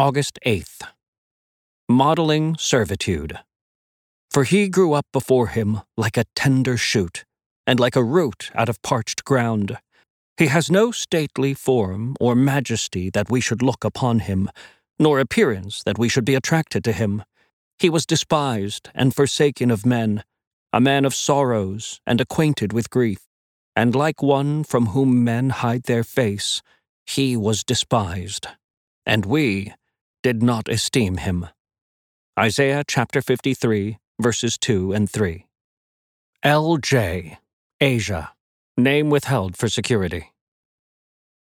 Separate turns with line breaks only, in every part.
August 8th. Modeling Servitude. For he grew up before him like a tender shoot, and like a root out of parched ground. He has no stately form or majesty that we should look upon him, nor appearance that we should be attracted to him. He was despised and forsaken of men, a man of sorrows and acquainted with grief, and like one from whom men hide their face, he was despised, and we did not esteem him. Isaiah chapter 53, verses 2 and 3. L.J. Asia. Name withheld for security.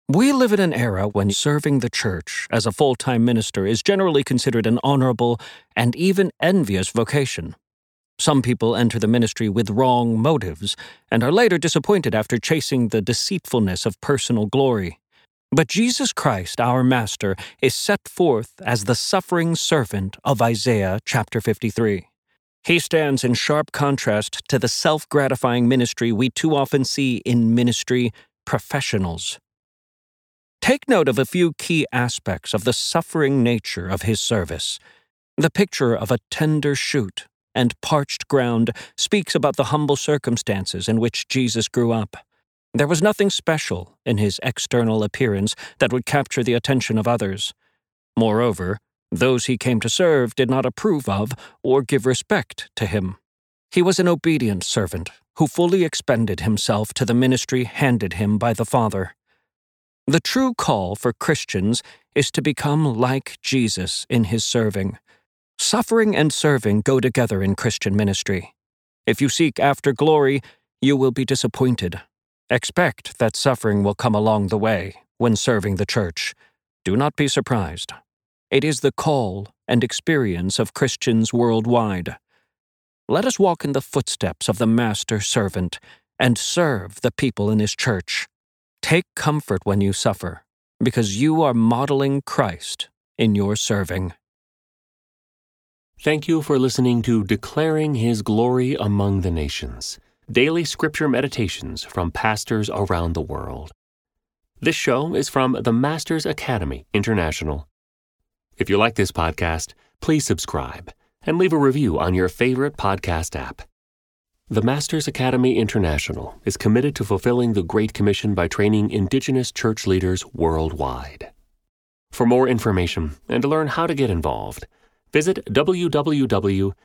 We live in an era when serving the church as a full time minister is generally considered an honorable and even envious vocation. Some people enter the ministry with wrong motives and are later disappointed after chasing the deceitfulness of personal glory. But Jesus Christ, our Master, is set forth as the suffering servant of Isaiah chapter 53. He stands in sharp contrast to the self gratifying ministry we too often see in ministry professionals. Take note of a few key aspects of the suffering nature of his service. The picture of a tender shoot and parched ground speaks about the humble circumstances in which Jesus grew up. There was nothing special in his external appearance that would capture the attention of others. Moreover, those he came to serve did not approve of or give respect to him. He was an obedient servant who fully expended himself to the ministry handed him by the Father. The true call for Christians is to become like Jesus in his serving. Suffering and serving go together in Christian ministry. If you seek after glory, you will be disappointed. Expect that suffering will come along the way when serving the church. Do not be surprised. It is the call and experience of Christians worldwide. Let us walk in the footsteps of the Master servant and serve the people in his church. Take comfort when you suffer, because you are modeling Christ in your serving.
Thank you for listening to Declaring His Glory Among the Nations daily scripture meditations from pastors around the world. This show is from the Masters Academy International. If you like this podcast, please subscribe and leave a review on your favorite podcast app. The Masters Academy International is committed to fulfilling the Great Commission by training Indigenous church leaders worldwide. For more information and to learn how to get involved, visit www.tmai.org.